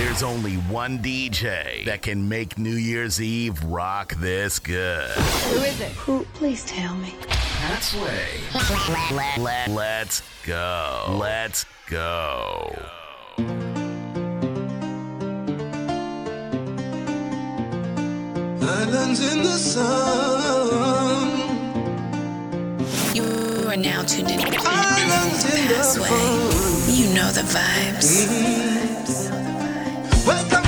There's only one DJ that can make New Year's Eve rock this good. Who is it? Who? Please tell me. Pat Sway. Let's go. Let's go. Islands in the sun. You are now tuned in. Islands in the way. You know the vibes. Mm-hmm. Welcome.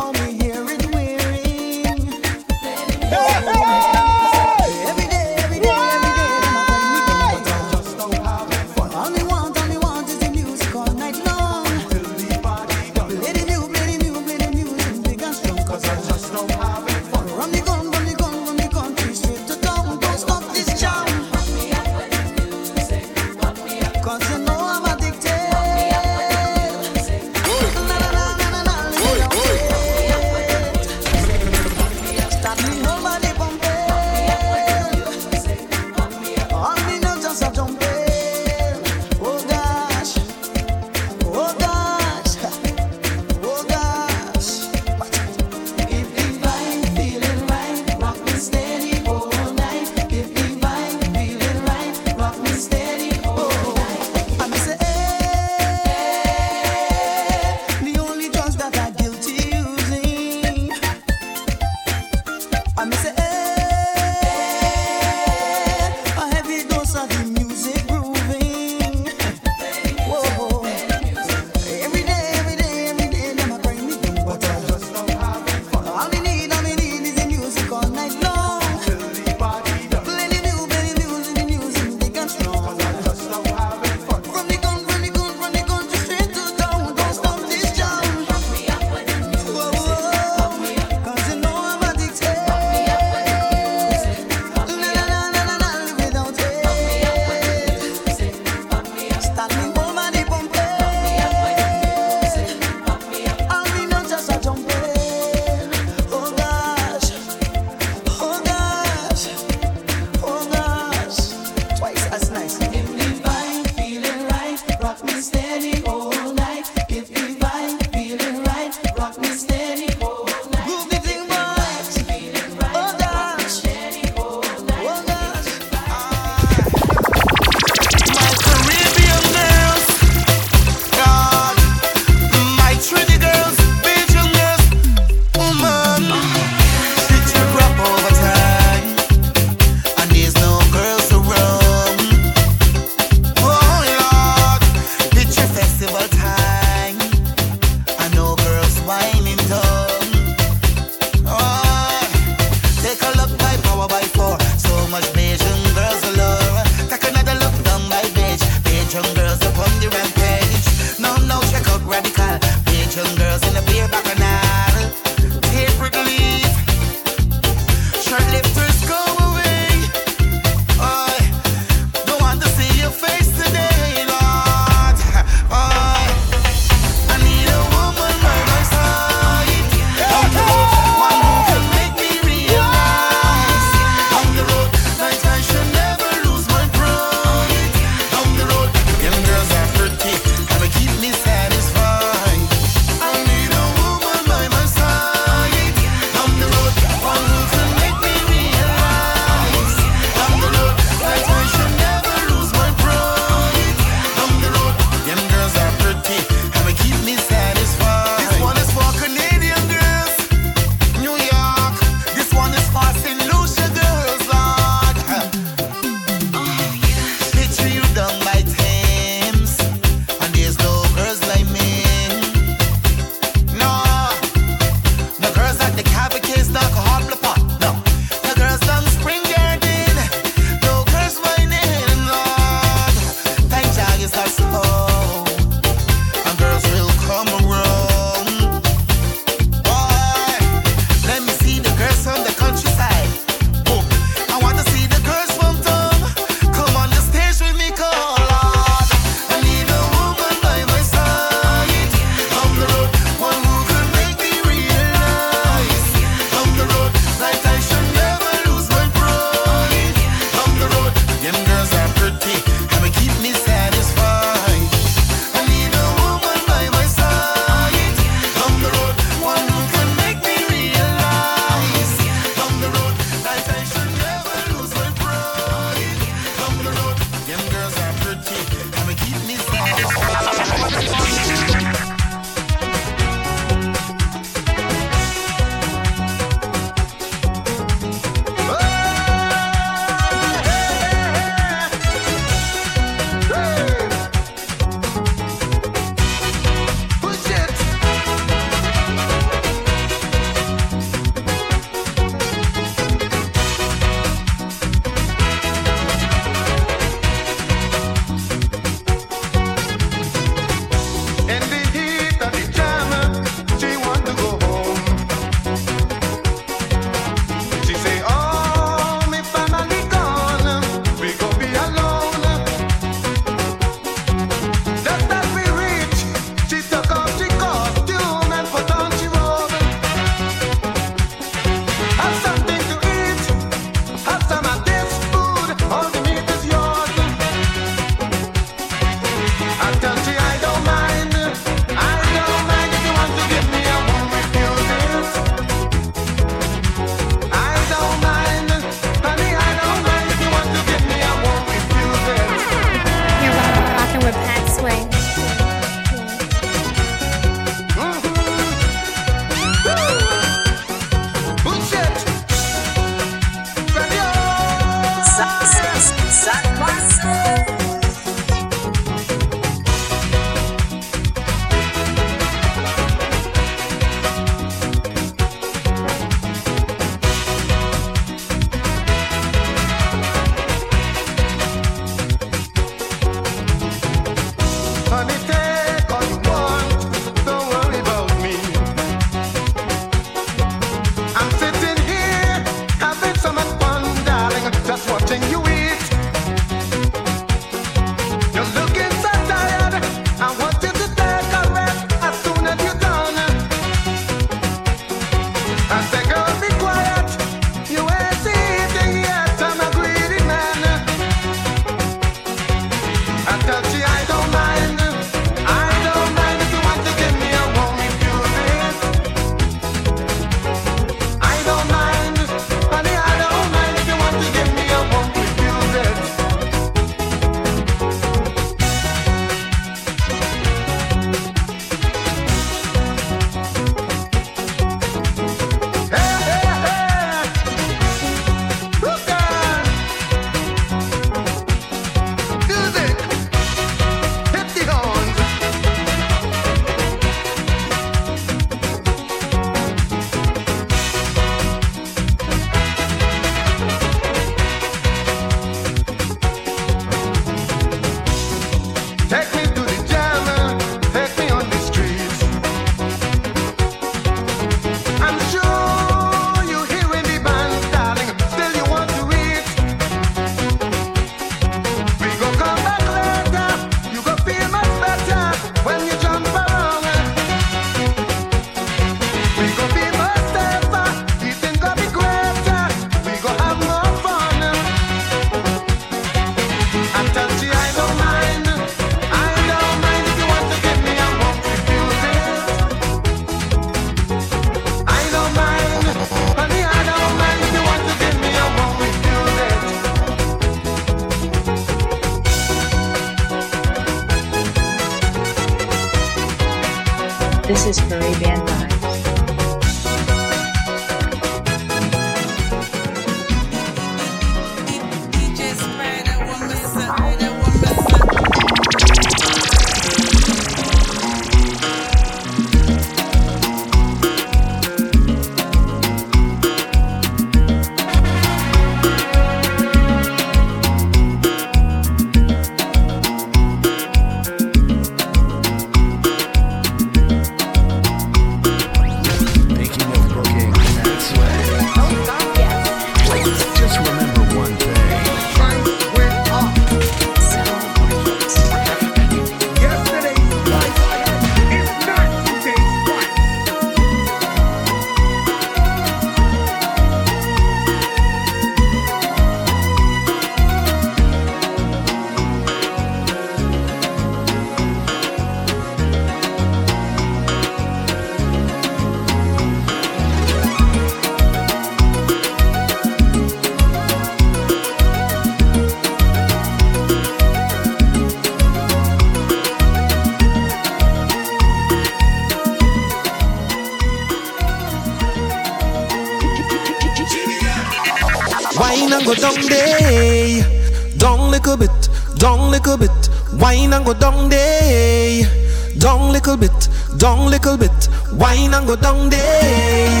down little bit, wine and go down there.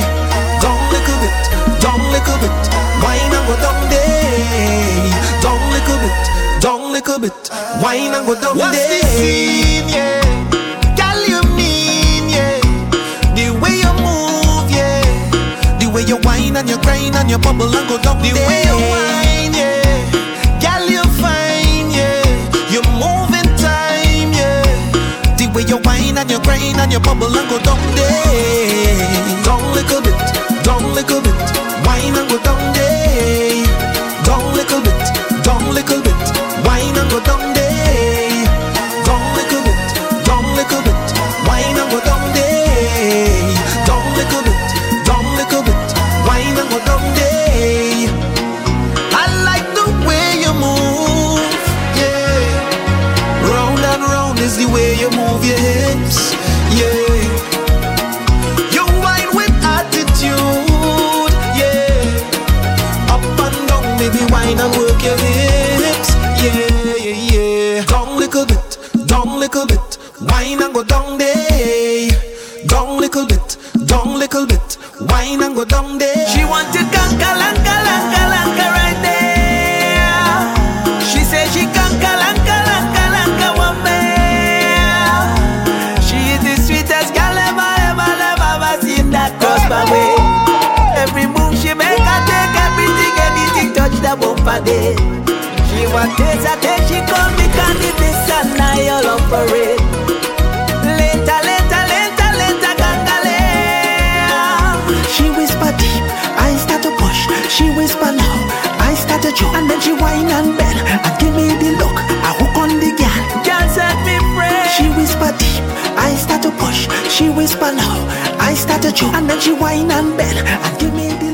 Down little bit, down little bit, wine and go down there. Down little bit, down little bit, wine and go down What's there. What's the scene, yeah? Girl, you mean, yeah? The way you move, yeah? The way you wine and you grind and you bubble and go down the way you wine. whine and you grind and you bubble and go down there. Down little bit, down little bit, wine and go down there. Down little bit. separate. Lenta, lenta, lenta, lenta, gangalea. She whisper deep, I start to push. She whisper low, I start to choke. And then she whine and bend and give me the look. I hook on the girl, girl set me free. She whisper deep, I start to push. She whisper low, I start to choke. And then she whine and bend and give me the look.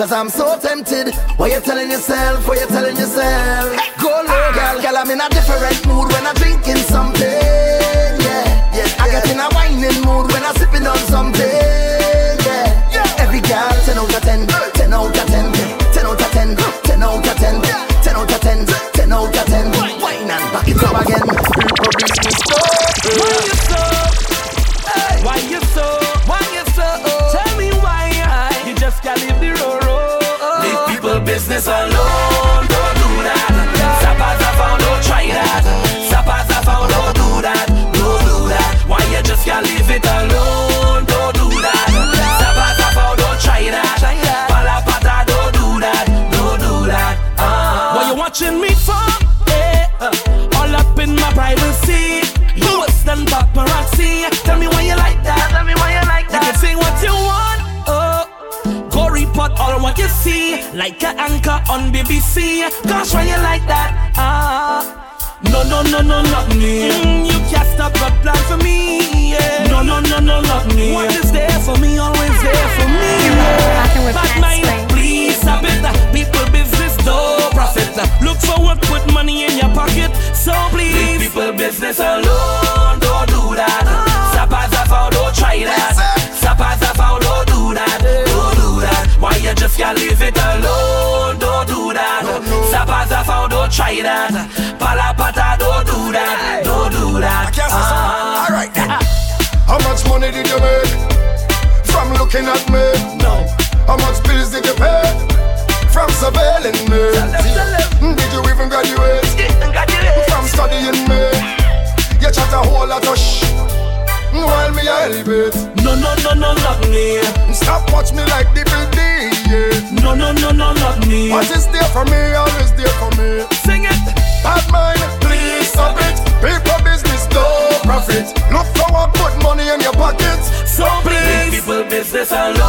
Cause I'm so tempted. What you telling yourself? What you telling yourself? Go low, girl. Girl, I'm in a different mood when I'm drinking something. Yeah, yeah. I get in a whining mood when I'm sipping on something. Yeah, yeah. Every girl, 10 out of 10, watching me for? Eh, uh, all up in my privacy. You worse than paparazzi. Tell me why you like that. Tell me why you like that. You can say what you want. Oh, go report all what you see, like an anchor on BBC. Gosh, why you like that? Ah. No, no, no, no, not me. Mm, you can't stop a plan for me. Yeah. No, no, no, no, not me. What is there for me, always there for me. rocking with Bad mind, Look for work, put money in your pocket. So Leave please. people business alone, don't do that. Sapas I found, don't try that. Sapas I found, don't do that, don't do that. Why you just can't leave it alone, don't do that. Sapas I found, don't try that. Palapata, don't do that, don't do that. Ah. Alright then. How much money did you make from looking at me? No. How much bills did you pay from surveilling me? Did you even graduate from studying me? You chat a whole lot of shh while me a elevate. No, no, no, no, not me. Stop watch me like the building. Yeah. No, no, no, no, not me. What is there for me, always there for me. Sing it. Bad mind, please stop it. People business, no profit. Look forward, put money in your pockets. So please. people business alone,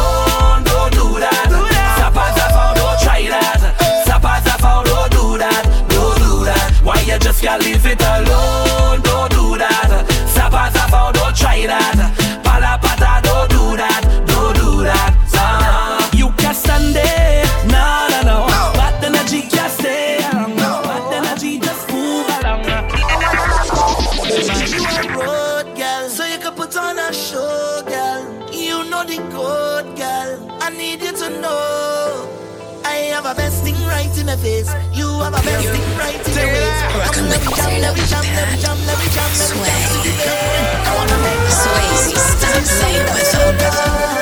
fight Palapata, don't do that, don't do that. Uh, you can stand it, no, no, no. no. Bad energy just stay along. No. Bad energy just move along. you a road girl, so you can put on a show, girl. You know the code, girl. I need you to know. I have a best thing right in my face. You have a best thing right in make Swayze, stop playing with her.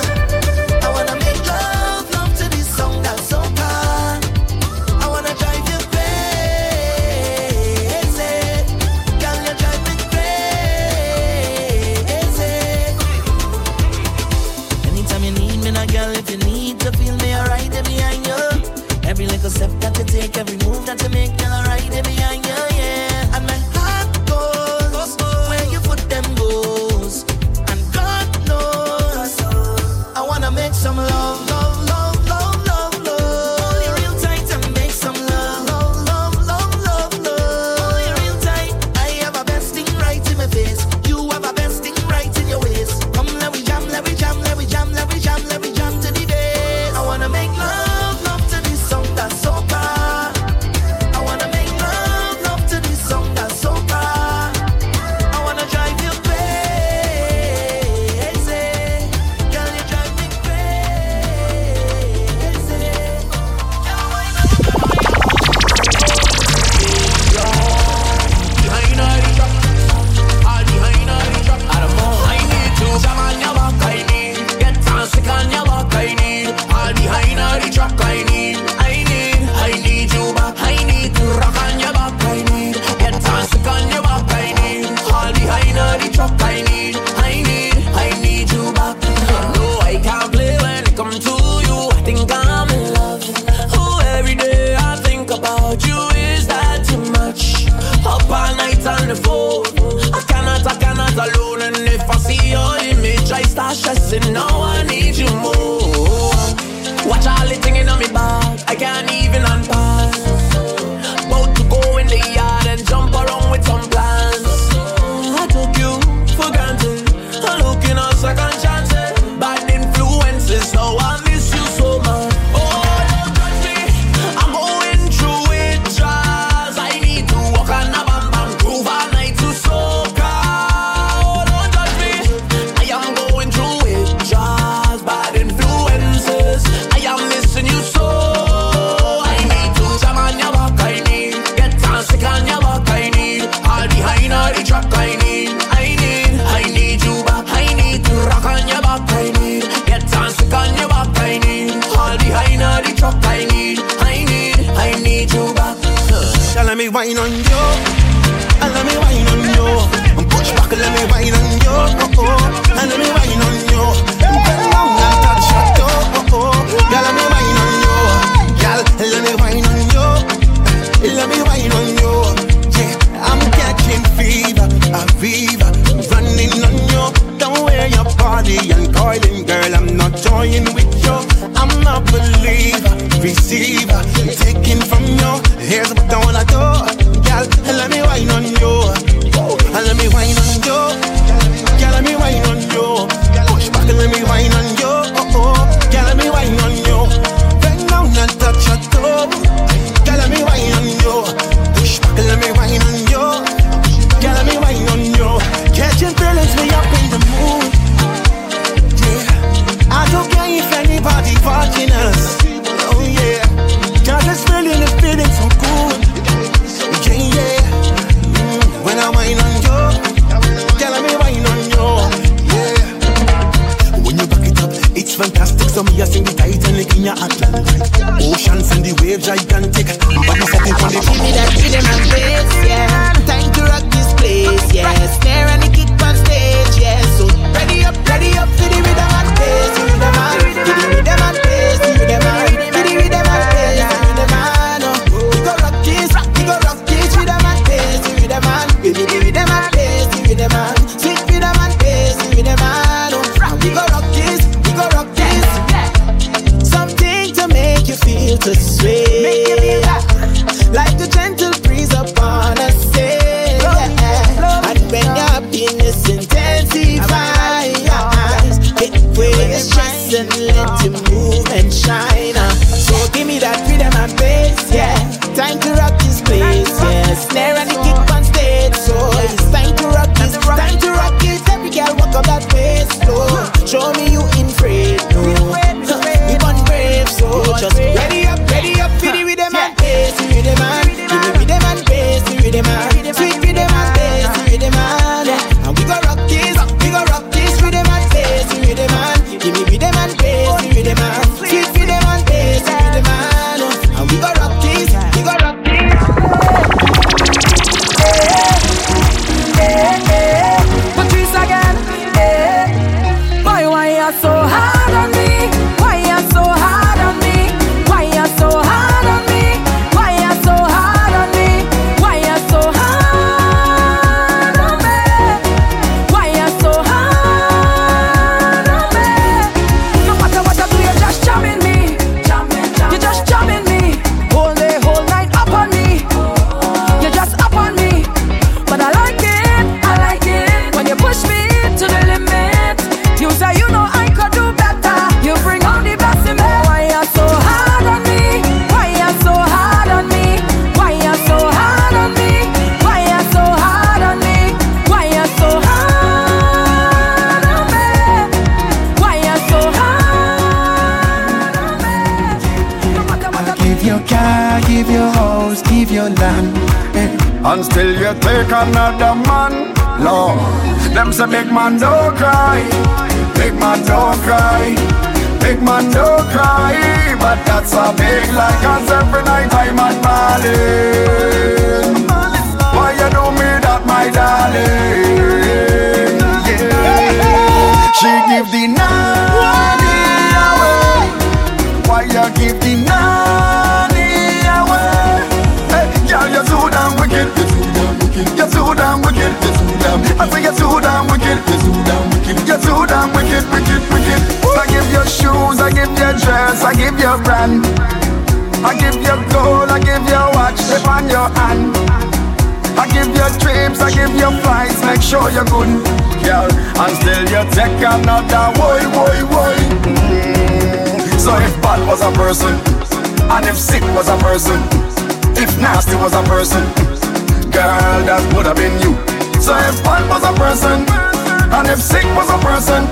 And still you take another man. Lord, them say big man don't cry, big man don't cry, big man don't cry, but that's a big lie 'cause every night I'm at Marlin. Why you do me that, my darling? Yeah. She give the night away. Why you give the nanny you're too damn wicked. You're too damn wicked. You're too damn wicked. I say you're too damn wicked. You're too damn wicked. You're too damn wicked, wicked, wicked. I give you shoes, I give you dress, I give you brand. I give you gold, I give you watch, slip on your hand. I give you trips, I give you flights, make sure you're good, girl. And still you take another boy, boy, boy. So if bad was a person, and if sick was a person, nasty was a person, girl, that would have been you. So if bad was a person, and if sick was a person,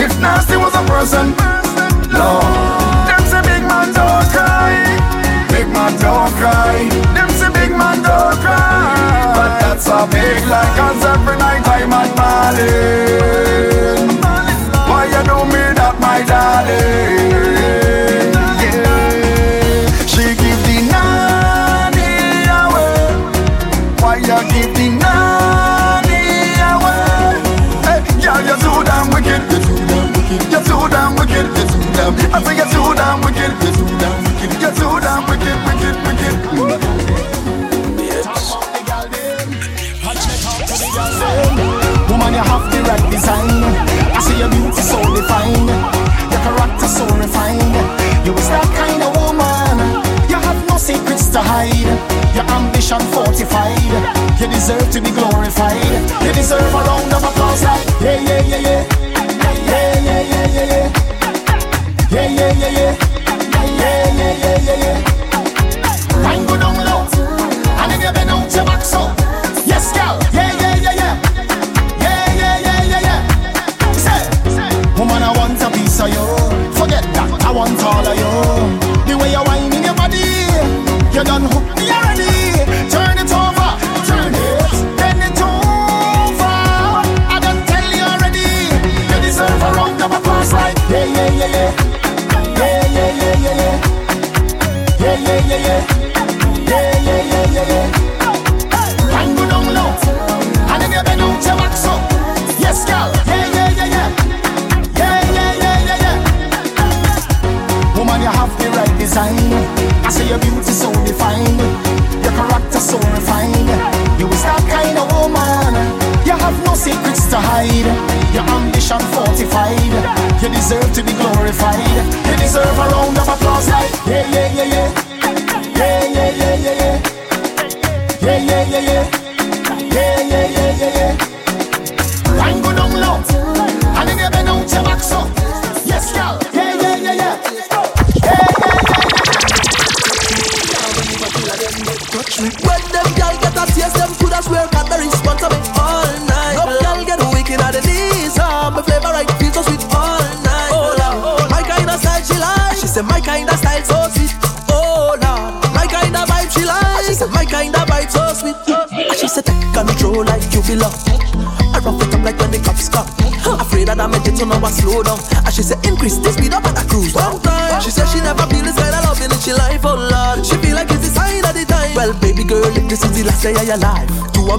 if nasty was a person, Lord, them say big man don't cry, big man don't cry. Them say big man don't cry, but that's a big lie 'cause every night I'm at Marlin. Why you do me that, my darling? Damn. I say you're too damn wicked. You're too damn wicked. You're too damn wicked, wicked, wicked. Woman, you have the right design. I see your beauty so defined. Your character so refined. You is that kind of woman. You have no secrets to hide. Your ambition fortified. You deserve to be glorified. You deserve a round of applause like yeah, yeah, yeah, yeah. Yeah, yeah, yeah, yeah, yeah. Yeah,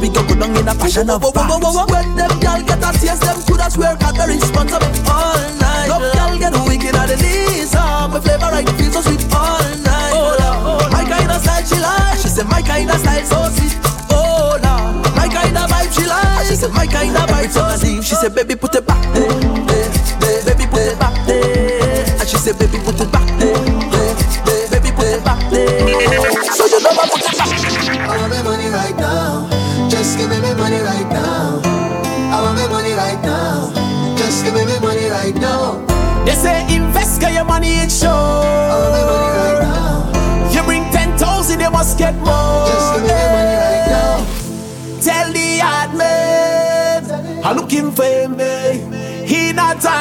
we go go down in a passion of them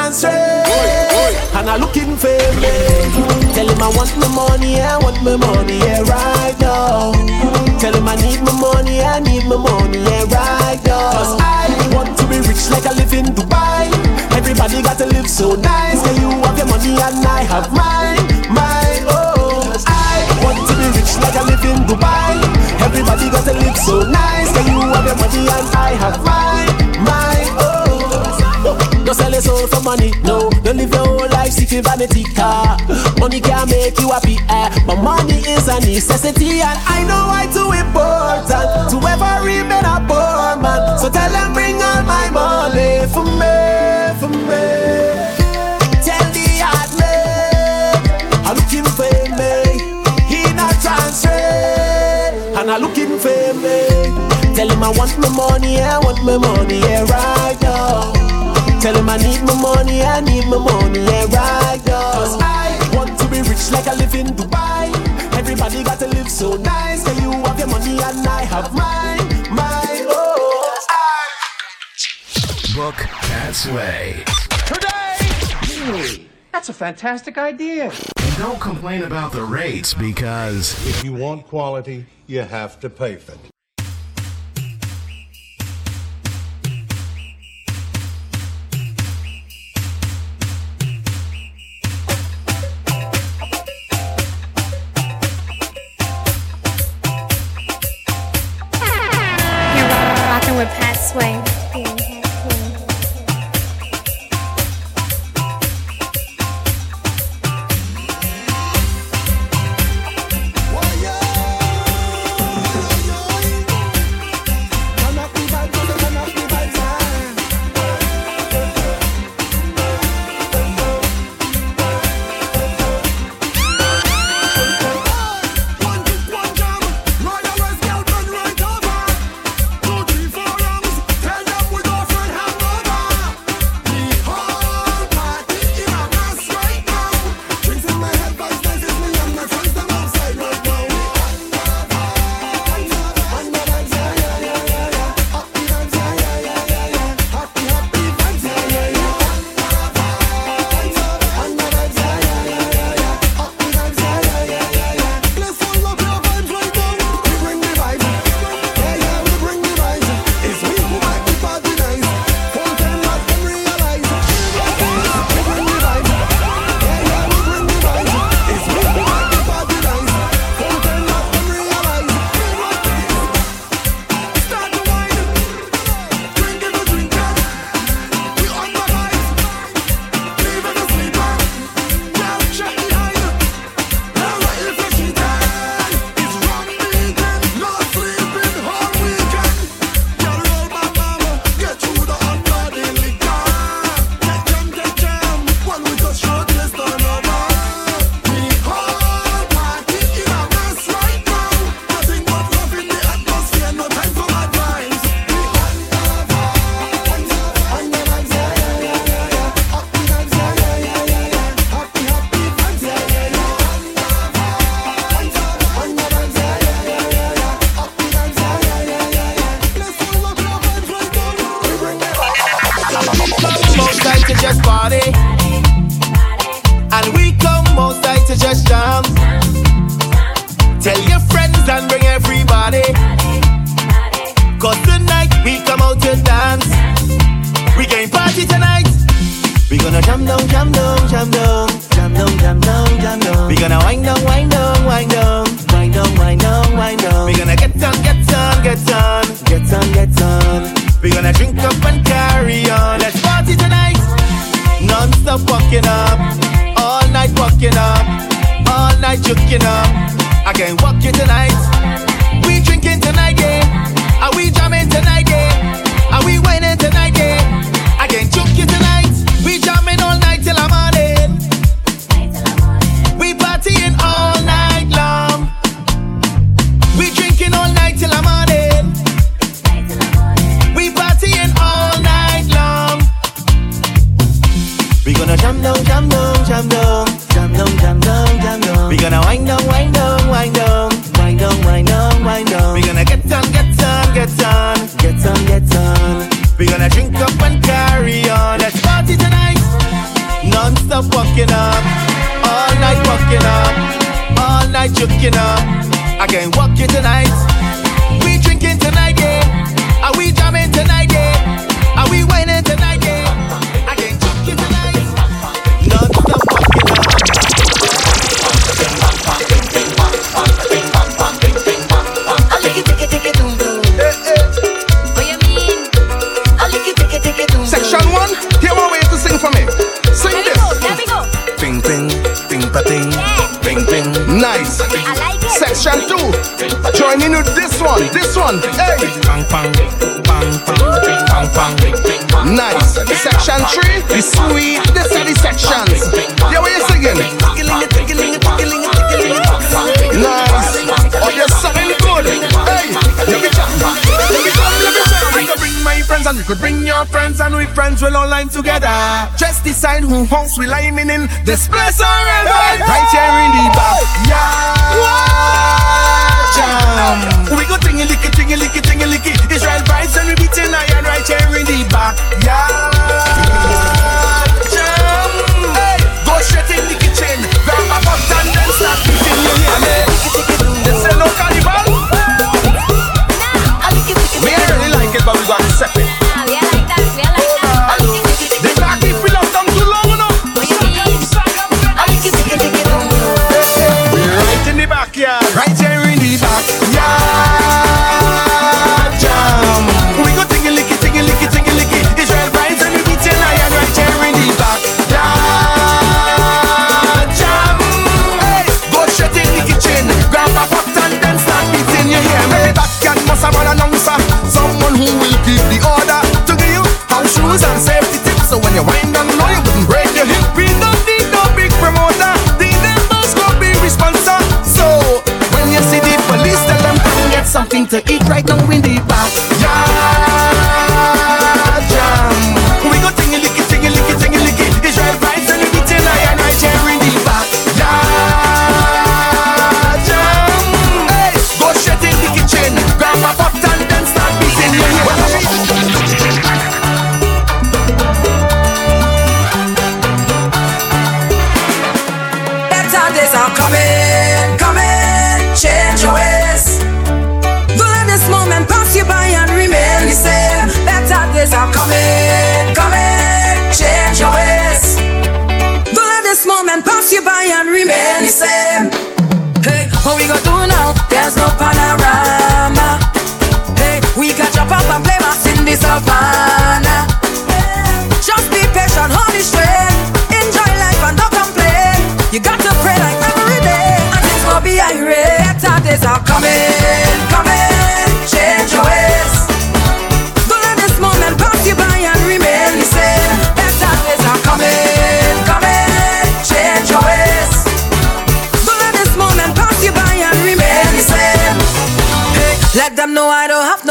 straight. And I looking for me. Tell him I want my money, I want my money, yeah, right now. Tell him I need my money, I need my money, yeah, right now. Cause I want to be rich like I live in Dubai. Everybody got to live so nice. Can you have your money and I have mine, mine, oh. I want to be rich like I live in Dubai. Everybody got to live so nice. Can you have your money and I have mine. Don't sell your soul for money, no. Don't live your whole life seeking vanity car. Money can make you happy, eh? But money is a necessity, and I know why too important to ever remain a poor man. So tell them bring all my money for me, for me. Tell the hard man I'm looking for me. He not transfer, and I'm looking for me. Tell him I want my money, I want my money, yeah, right now. Tell him I need my money, I need my money, yeah, right now. Cause I want to be rich like I live in Dubai. Everybody got to live so nice. Can you have your money and I have mine, mine, oh. Book Pat Sway. Today! That's a fantastic idea. And don't complain about the rates because if you want quality, you have to pay for it.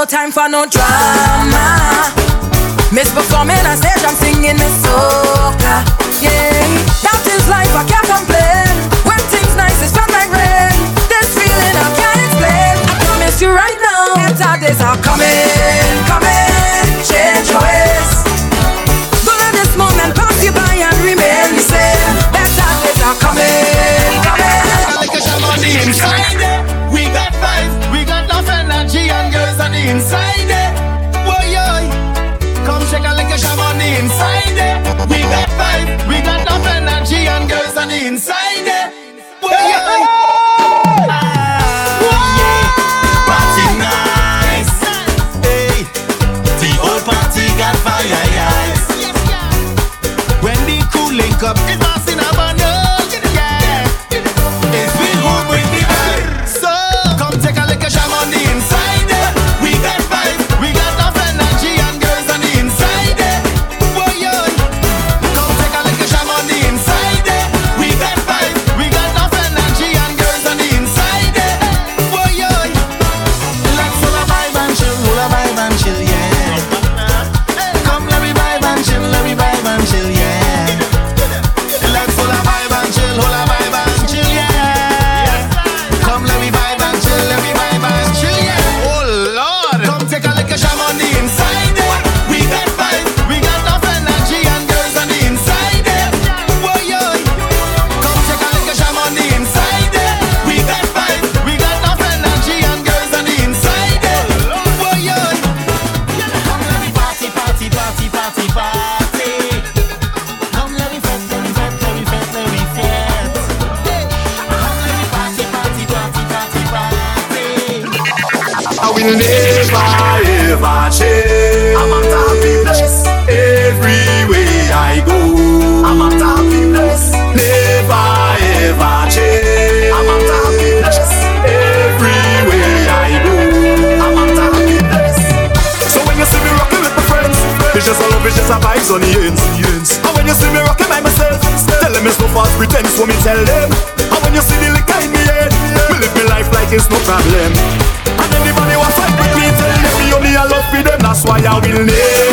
time for no drama. Miss performing on stage, I'm singing a soca. Yeah, that is life, I can't complain. When things nice, it's felt like rain. This feeling I can't explain. I promise you right now, better days are coming. That's why I will never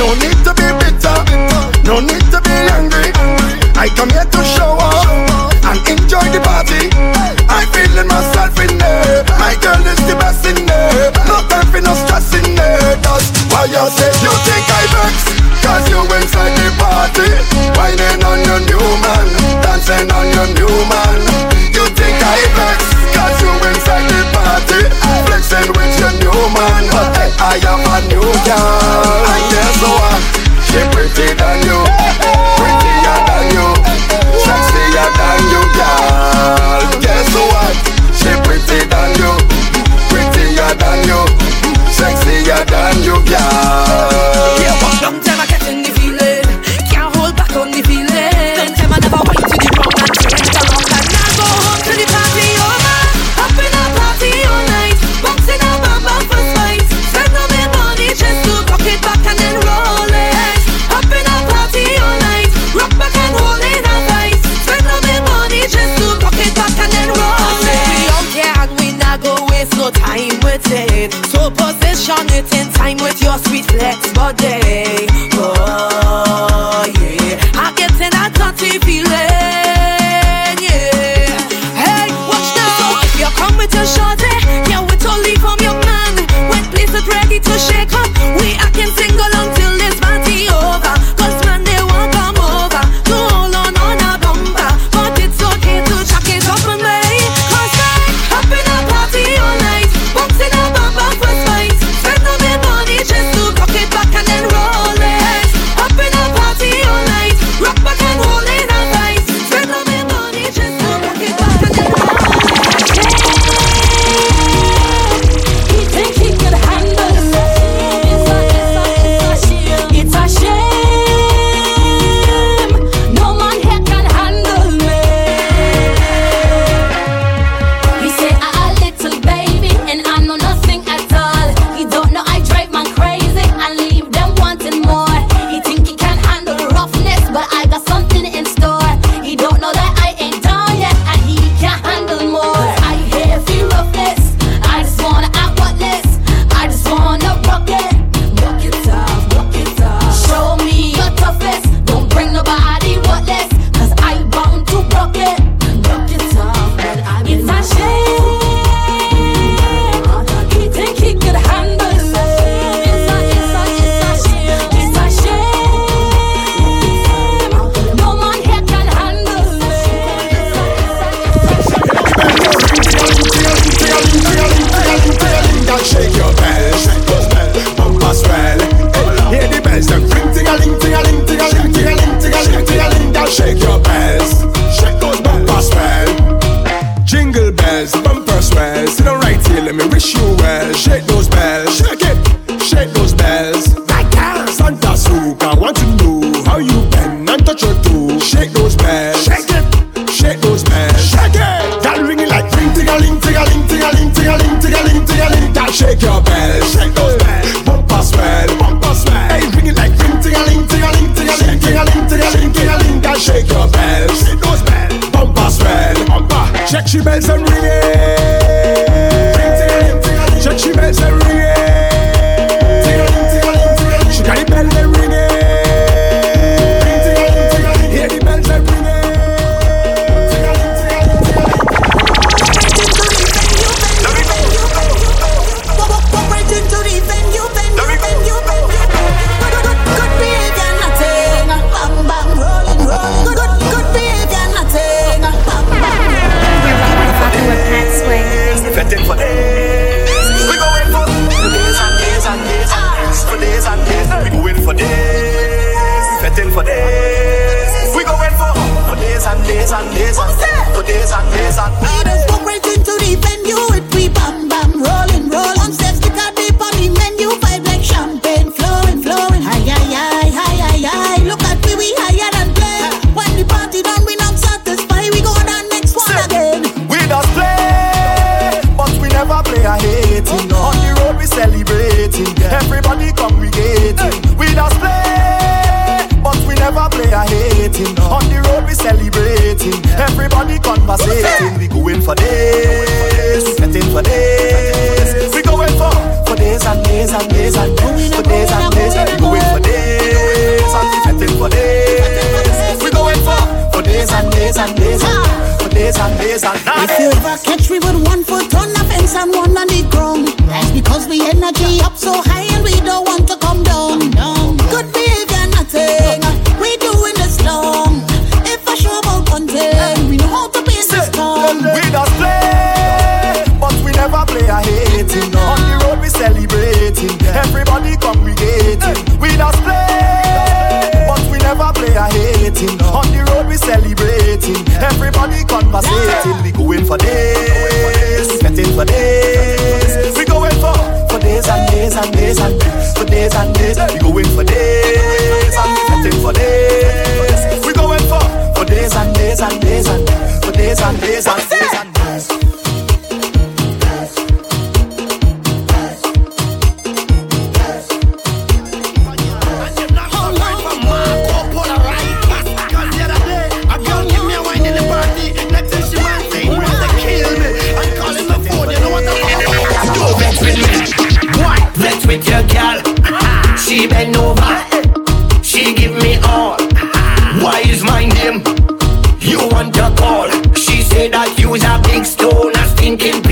No need to be bitter, no need to be angry. I come here to show up and enjoy the party. I'm feeling myself in there. My girl is the best in there. No time for no stress in there. That's why you say you think I vex. Cause you inside the party. Whining on your new man, dancing on your new man. You think I vex. Cause you inside the party. Flexing with your new man. I am a new girl, yes, oh, so She pretty than you. Sean Newton for days and days and All those walk right into the venue. It we bam bam rolling rolling, One step stick a dip on the menu. Vibe like champagne flowing flowing. Hi hi hi hi hi hi. Look at we we higher than play. When the party done we not satisfied. We go on our next one again. We just play But we never play a hating. Oh. On the road we celebrating. Everybody congregating. We just play But we never play a hating dating, we going for days, getting for days. We going for for days and days and days and days, for days and days and going for days and getting for days. We going for for days and days and days and for days and days and nights. If you ever catch me with one foot on the fence and one on the ground, that's because we energy up so high and we don't want to come down. No. way of hating. On the road we celebrating. Everybody congregating. We just play, but we never play a hating. On the road we celebrating. Everybody conversating. We going for days, getting for days. We going for for days and days and days and days. for days and days. We going for days and getting for days. We going for for days and days and days and for days and days and. Days. With your girl. She bend over. She give me all. Why is my name? You want a call? She said that you's a big stone, a stinking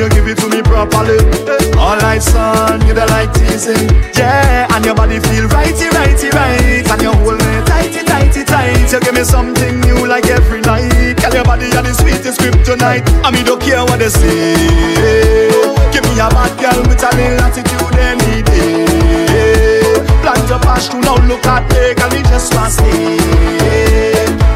you give it to me properly. All night sun, you the like teasing, yeah. And your body feel righty, righty, right, and you hold me tighty, tighty, tight. You give me something new like every night. Girl, your body are the sweetest kryptonite. I mean, don't care what they say. Give me a bad girl with a little attitude any day. Plant your passion, now look at me, girl, me just want stay.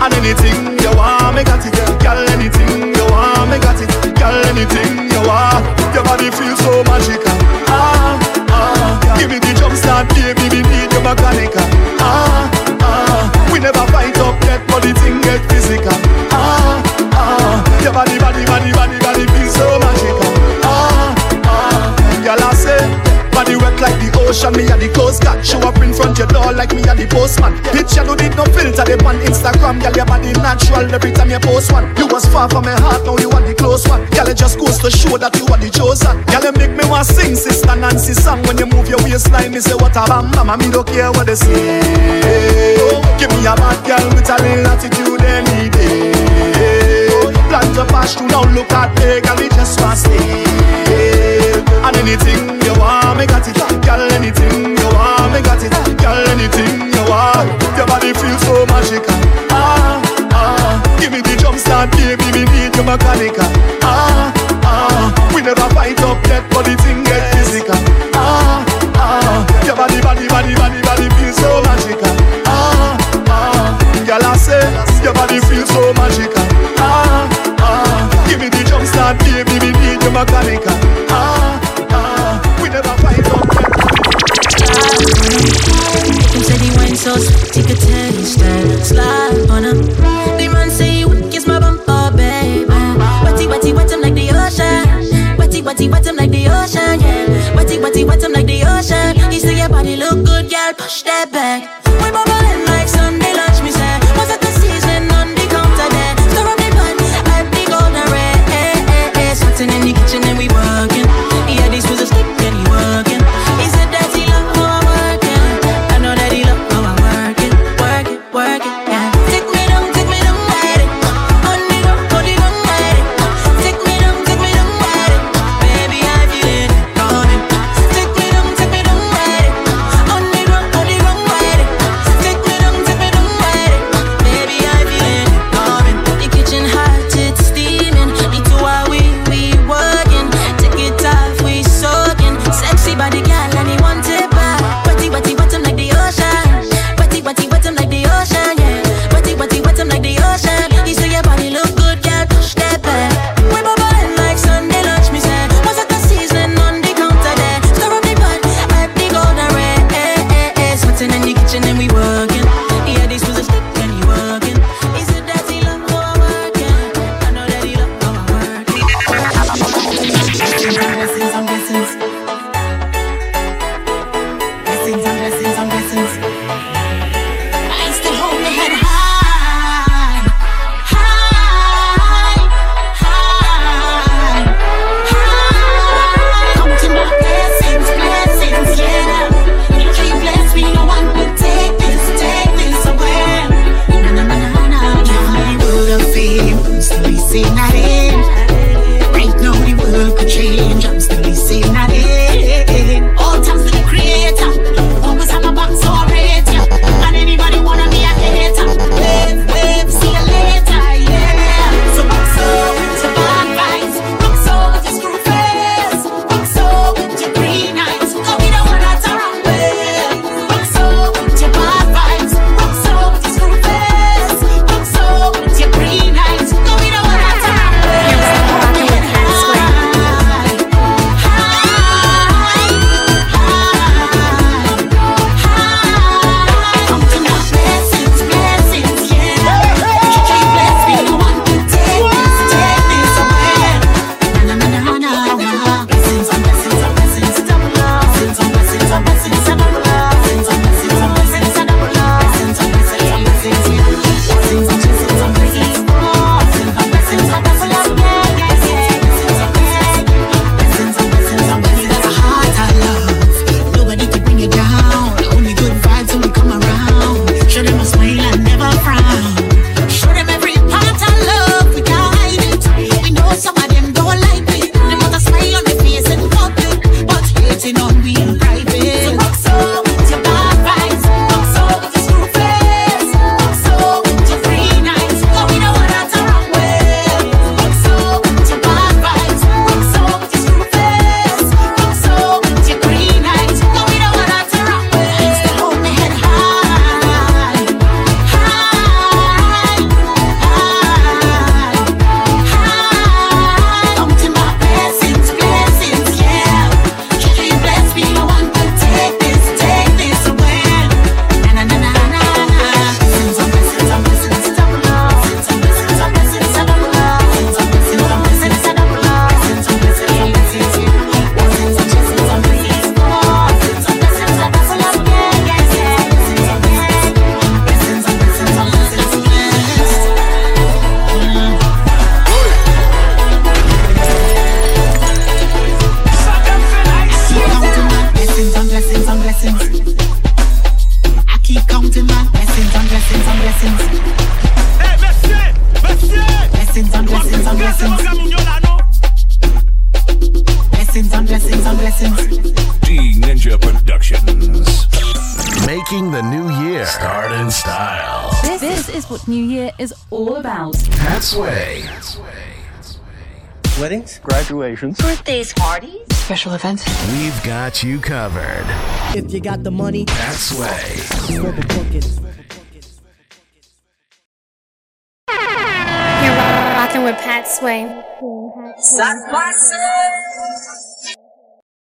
And anything you want, me got it, girl. Anything you want, me got it, girl. Anything you your body feels so magical. Ah, ah. Give me the jump start, baby, me need your mechanica. Ah, ah. We never fight up yet, but the thing get physical. Ah, ah. Your body, body, body, body, body feels so magical. Ah, ah. Girl, I say. Body wet like the ocean, me a the coast guard Show up front your door like me a the postman. Bitch, you don't need no filter, they on Instagram. Girl, your body natural every time you post one. You was far from my heart, now you are the close one. Girl, it just goes to show that you are the chosen. Girl, you make me want sing Sister Nancy song. When you move your waistline, me say what a bam Mama, me don't care what they say. Give me a bad girl with a little attitude any day. Plant your passion, now look at me Girl, me just want stay. And anything you want, me got it. Girl, anything you want, me got it Girl, anything you want Your body feels so magical. Ah, ah. Give me the jump start, baby, me need your mechanica Ah, ah. We never fight up yet, but the thing get physical. Ah, ah. Your body, body, body, body, body feels so magical. Ah, ah. Girl, I say Your body feels so magical. Ah, ah. Give me the jump start, baby, me need your mechanica ah body look good, girl, push that back. We bubbling like Sunday lunch, me say. Was it the season on the counter there, Stir up the pan, add the golden red eh. Sweating in the kitchen and we working. weddings, graduations, birthdays, parties, special events. We've got you covered. If you got the money, that's way. You're rocking with Pat Sway. Suck.